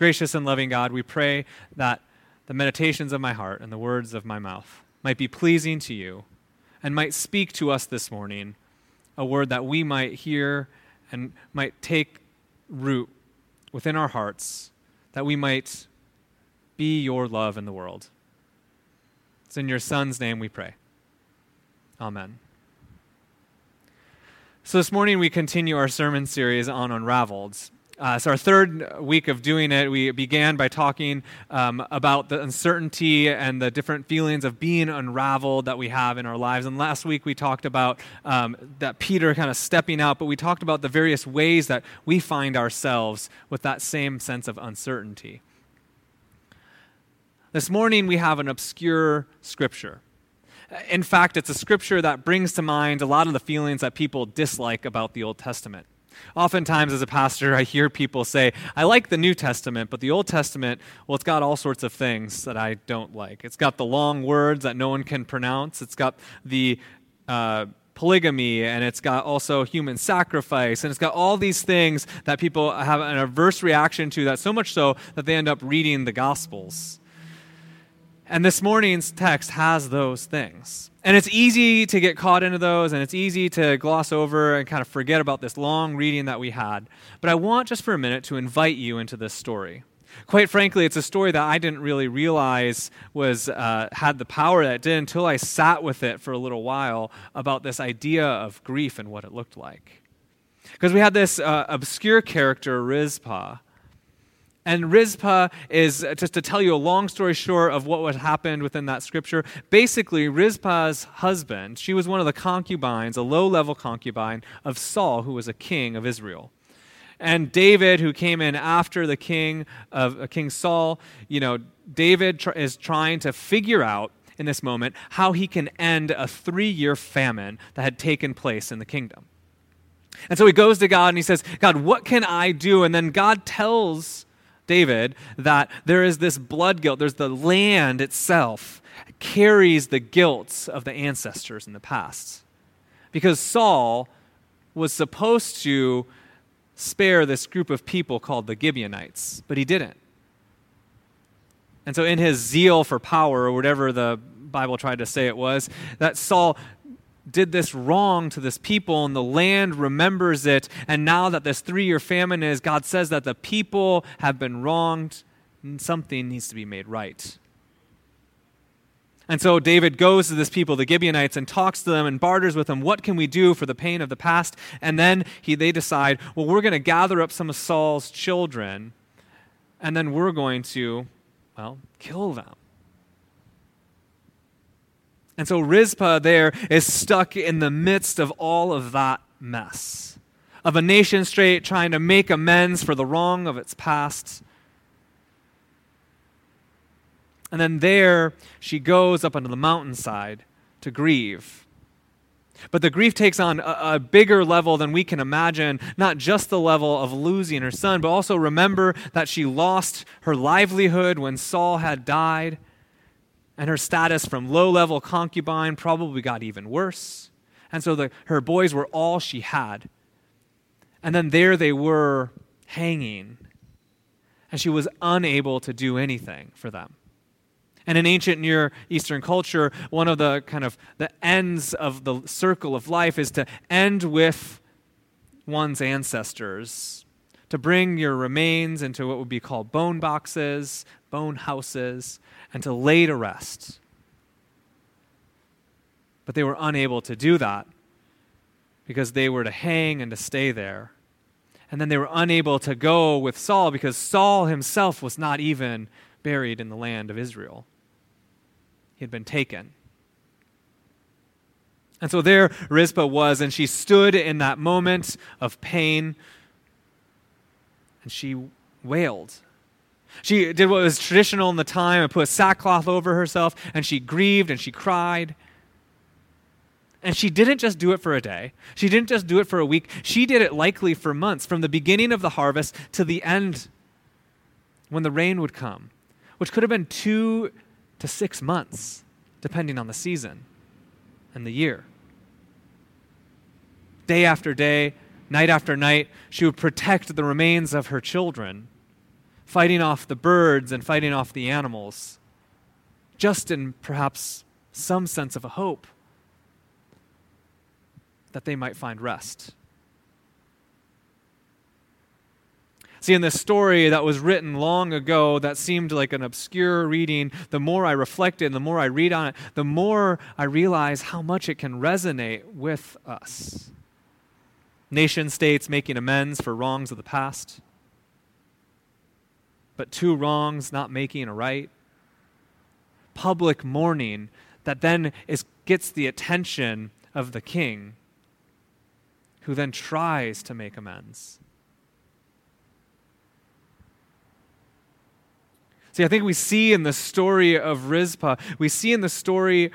Gracious and loving God, we pray that the meditations of my heart and the words of my mouth might be pleasing to you and might speak to us this morning a word that we might hear and might take root within our hearts, that we might be your love in the world. It's in your Son's name we pray. Amen. So this morning we continue our sermon series on Unraveled. Uh, it's our third week of doing it. We began by talking um, about the uncertainty and the different feelings of being unraveled that we have in our lives. And last week we talked about um, that Peter kind of stepping out, but we talked about the various ways that we find ourselves with that same sense of uncertainty. This morning we have an obscure scripture. In fact, it's a scripture that brings to mind a lot of the feelings that people dislike about the Old Testament. Oftentimes, as a pastor, I hear people say, I like the New Testament, but the Old Testament, well, it's got all sorts of things that I don't like. It's got the long words that no one can pronounce, it's got the uh, polygamy, and it's got also human sacrifice, and it's got all these things that people have an adverse reaction to, that so much so that they end up reading the Gospels. And this morning's text has those things. And it's easy to get caught into those, and it's easy to gloss over and kind of forget about this long reading that we had. But I want just for a minute to invite you into this story. Quite frankly, it's a story that I didn't really realize was uh, had the power that it did until I sat with it for a little while about this idea of grief and what it looked like. Because we had this uh, obscure character, Rizpah, and Rizpah is, uh, just to tell you a long story short of what happened within that scripture, basically, Rizpah's husband, she was one of the concubines, a low level concubine of Saul, who was a king of Israel. And David, who came in after the king of uh, King Saul, you know, David tr- is trying to figure out in this moment how he can end a three year famine that had taken place in the kingdom. And so he goes to God and he says, God, what can I do? And then God tells David that there is this blood guilt. There's the land itself carries the guilt of the ancestors in the past. Because Saul was supposed to spare this group of people called the Gibeonites, but he didn't. And so, in his zeal for power, or whatever the Bible tried to say it was, that Saul did this wrong to this people, and the land remembers it. And now that this three year famine is, God says that the people have been wronged, and something needs to be made right. And so David goes to this people, the Gibeonites, and talks to them and barters with them. What can we do for the pain of the past? And then he, they decide, well, we're going to gather up some of Saul's children, and then we're going to, well, kill them. And so Rizpah there is stuck in the midst of all of that mess of a nation state trying to make amends for the wrong of its past. And then there she goes up onto the mountainside to grieve. But the grief takes on a, a, bigger level than we can imagine, not just the level of losing her son, but also remember that she lost her livelihood when Saul had died and her status from low level concubine probably got even worse. And so the, her boys were all she had. And then there they were hanging. And she was unable to do anything for them. And in ancient Near Eastern culture, one of the kind of the ends of the circle of life is to end with one's ancestors, to bring your remains into what would be called bone boxes, bone houses, and to lay to rest. But they were unable to do that because they were to hang and to stay there. And then they were unable to go with Saul because Saul himself was not even buried in the land of Israel. He had been taken. And so there Rizpah was, and she stood in that moment of pain, and she wailed she did what was traditional in the time and put sackcloth over herself, and she grieved and she cried. And she didn't just do it for a day. She didn't just do it for a week. She did it likely for months, from the beginning of the harvest to the end when the rain would come, which could have been two to six months, depending on the season and the year. Day after day, night after night, she would protect the remains of her children fighting off the birds and fighting off the animals, just in perhaps some sense of a hope that they might find rest. See, in this story that was written long ago that seemed like an obscure reading, the more I reflect reflected, the more I read on it, the more I realize how much it can resonate with us. Nation states making amends for wrongs of the past, but two wrongs not making a right. Public mourning that then is, gets the attention of the king, who then tries to make amends. See, I think we see in the story of Rizpah, we see in the story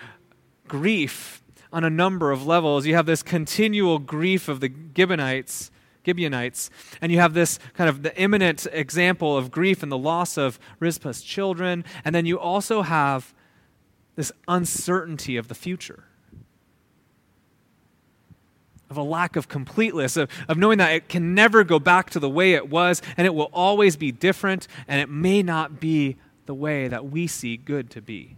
grief on a number of levels. You have this continual grief of the Gibeonites, Gibeonites, and you have this kind of the imminent example of grief and the loss of Rizpah's children, and then you also have this uncertainty of the future. Of a lack of completeness, of, of knowing that it can never go back to the way it was, and it will always be different, and it may not be the way that we see good to be.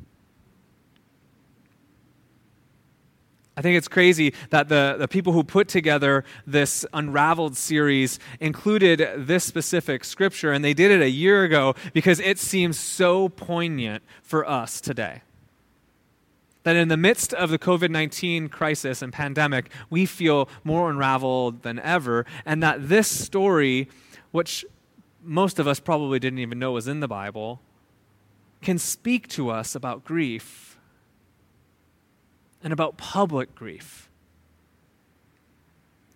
I think it's crazy that the, the people who put together this Unraveled series included this specific scripture, and they did it a year ago because it seems so poignant for us today. That in the midst of the COVID 19 crisis and pandemic, we feel more unraveled than ever, and that this story, which most of us probably didn't even know was in the Bible, can speak to us about grief and about public grief.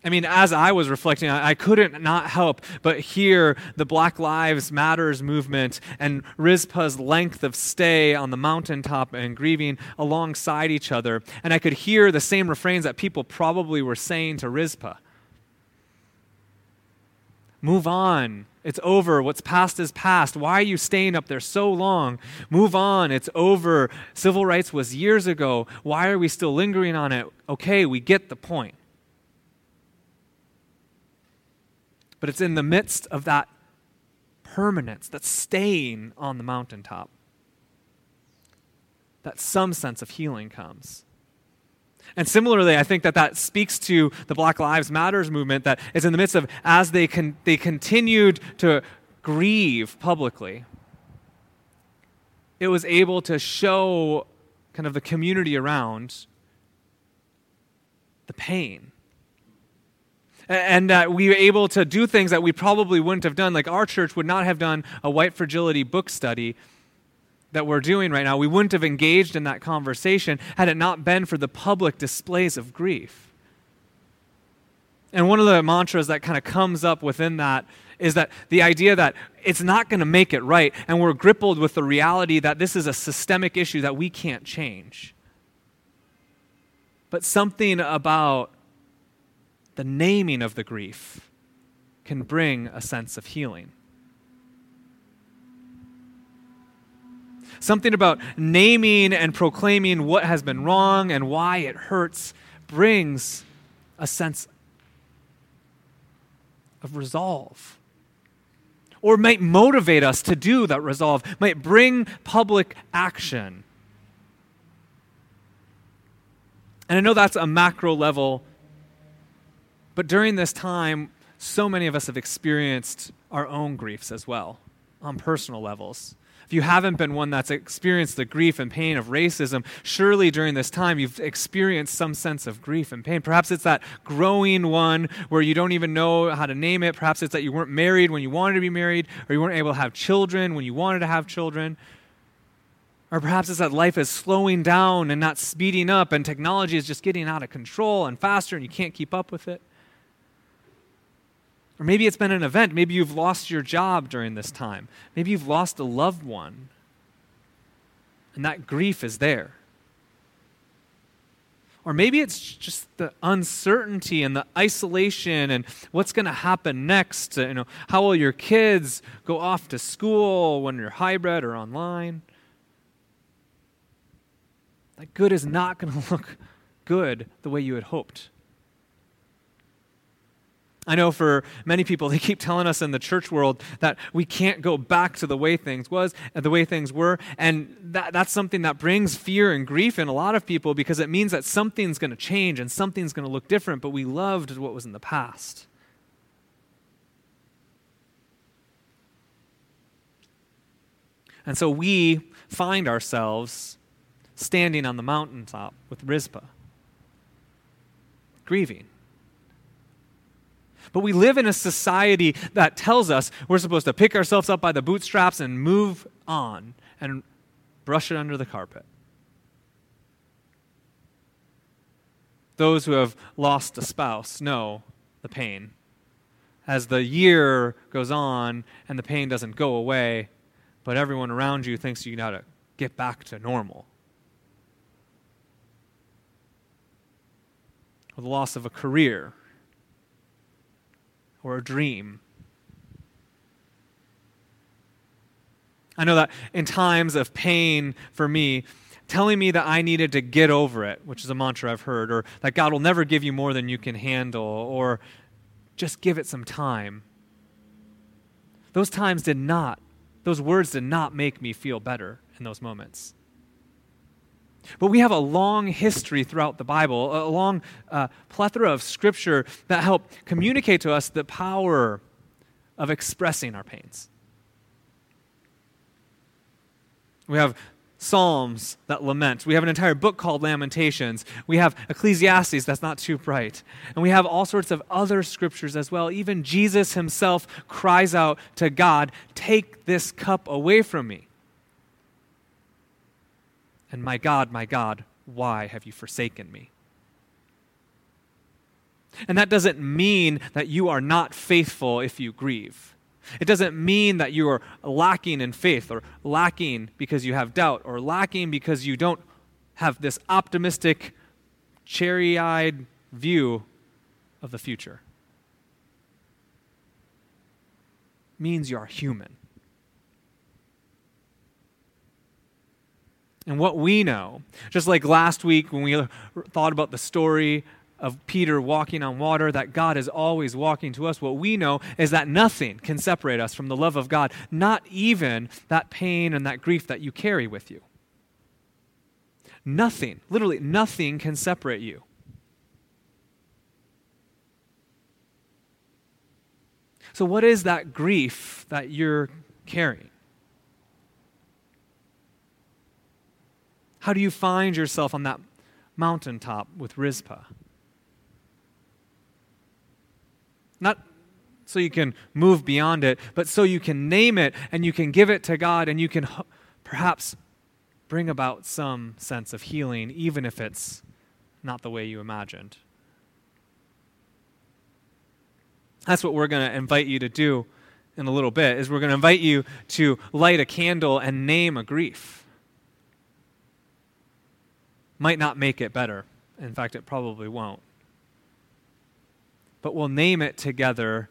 I mean, as I was reflecting, I couldn't not help but hear the Black Lives Matters movement and Rizpah's length of stay on the mountaintop and grieving alongside each other. And I could hear the same refrains that people probably were saying to Rizpah Move on. It's over. What's past is past. Why are you staying up there so long? Move on. It's over. Civil rights was years ago. Why are we still lingering on it? Okay, we get the point. But it's in the midst of that permanence, that staying on the mountaintop, that some sense of healing comes. And similarly, I think that that speaks to the Black Lives Matters movement that is in the midst of, as they, con- they continued to grieve publicly, it was able to show kind of the community around the pain. And that we were able to do things that we probably wouldn't have done. Like our church would not have done a white fragility book study that we're doing right now, we wouldn't have engaged in that conversation had it not been for the public displays of grief. And one of the mantras that kind of comes up within that is that the idea that it's not going to make it right, and we're grappled with the reality that this is a systemic issue that we can't change. But something about the naming of the grief can bring a sense of healing. Something about naming and proclaiming what has been wrong and why it hurts brings a sense of resolve. Or might motivate us to do that resolve, might bring public action. And I know that's a macro level, but during this time, so many of us have experienced our own griefs as well on personal levels if you haven't been one that's experienced the grief and pain of racism, surely during this time you've experienced some sense of grief and pain. Perhaps it's that growing one where you don't even know how to name it. Perhaps it's that you weren't married when you wanted to be married, or you weren't able to have children when you wanted to have children. Or perhaps it's that life is slowing down and not speeding up, and technology is just getting out of control and faster, and you can't keep up with it. Or maybe it's been an event. Maybe you've lost your job during this time. Maybe you've lost a loved one. And that grief is there. Or maybe it's just the uncertainty and the isolation and what's going to happen next. You know, how will your kids go off to school when you're hybrid or online? That good is not going to look good the way you had hoped. I know for many people, they keep telling us in the church world that we can't go back to the way things was, uh, the way things were, and that, that's something that brings fear and grief in a lot of people because it means that something's going to change and something's going to look different. But we loved what was in the past. And so we find ourselves standing on the mountaintop with Rizpah, grieving but we live in a society that tells us we're supposed to pick ourselves up by the bootstraps and move on and brush it under the carpet. Those who have lost a spouse know the pain. As the year goes on and the pain doesn't go away, but everyone around you thinks you got to get back to normal. Or the loss of a career or a dream. I know that in times of pain for me, telling me that I needed to get over it, which is a mantra I've heard, or that God will never give you more than you can handle, or just give it some time. Those times did not, those words did not make me feel better in those moments. But we have a long history throughout the Bible, a long uh, plethora of scripture that help communicate to us the power of expressing our pains. We have Psalms that lament. We have an entire book called Lamentations. We have Ecclesiastes that's not too bright. And we have all sorts of other scriptures as well. Even Jesus himself cries out to God, Take this cup away from me. And my God, my God, why have you forsaken me? And that doesn't mean that you are not faithful if you grieve. It doesn't mean that you are lacking in faith or lacking because you have doubt or lacking because you don't have this optimistic, cherry eyed view of the future. It means you are human. And what we know. Just like last week when we thought about the story of Peter walking on water, that God is always walking to us, what we know is that nothing can separate us from the love of God, not even that pain and that grief that you carry with you. Nothing, literally, nothing can separate you. So, what is that grief that you're carrying? How do you find yourself on that mountaintop with Rizpah? Not so you can move beyond it, but so you can name it and you can give it to God and you can perhaps bring about some sense of healing, even if it's not the way you imagined. That's what we're going to invite you to do in a little bit is we're going to invite you to light a candle and name a grief might not make it better. In fact, it probably won't. But we'll name it together.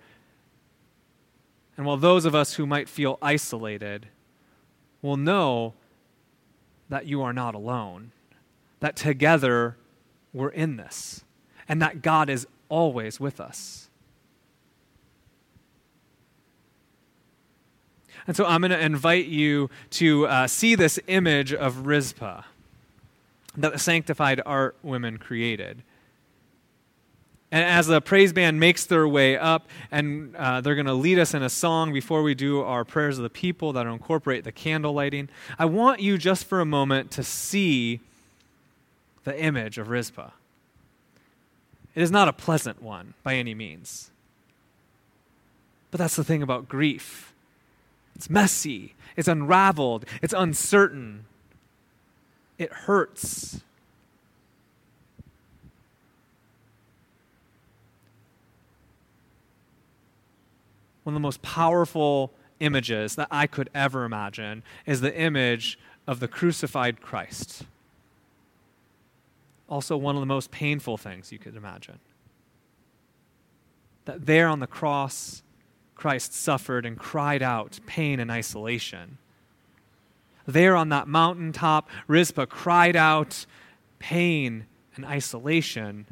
And while those of us who might feel isolated will know that you are not alone, that together we're in this, and that God is always with us. And so I'm going to invite you to uh, see this image of Rizpah that the sanctified art women created. And as the praise band makes their way up, and uh, they're going to lead us in a song before we do our prayers of the people that incorporate the candle lighting, I want you just for a moment to see the image of Rizpah. It is not a pleasant one by any means. But that's the thing about grief it's messy, it's unraveled, it's uncertain it hurts. One of the most powerful images that I could ever imagine is the image of the crucified Christ. Also, one of the most painful things you could imagine. That there on the cross, Christ suffered and cried out pain and isolation there on that mountaintop, Rizpah cried out pain and isolation.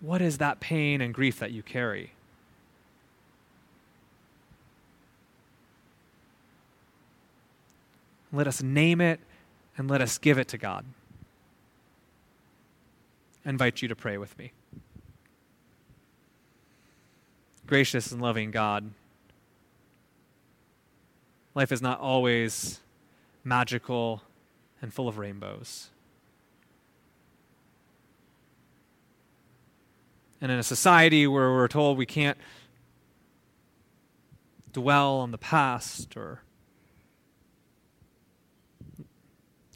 what is that pain and grief that you carry? Let us name it and let us give it to God. I invite you to pray with me. Gracious and loving God, life is not always magical and full of rainbows. And in a society where we're told we can't dwell on the past or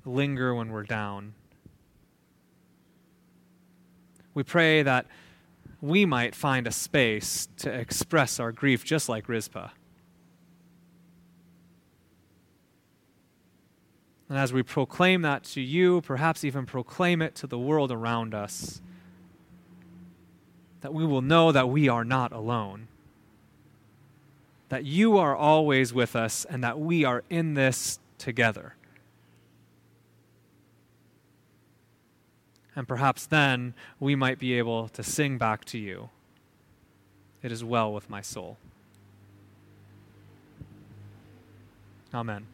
linger when we're down, we pray that we might find a space to express our grief just like Rizpah. And as we proclaim that to you, perhaps even proclaim it to the world around us, that we will know that we are not alone. That you are always with us and that we are in this together. And perhaps then we might be able to sing back to you, It is well with my soul. Amen.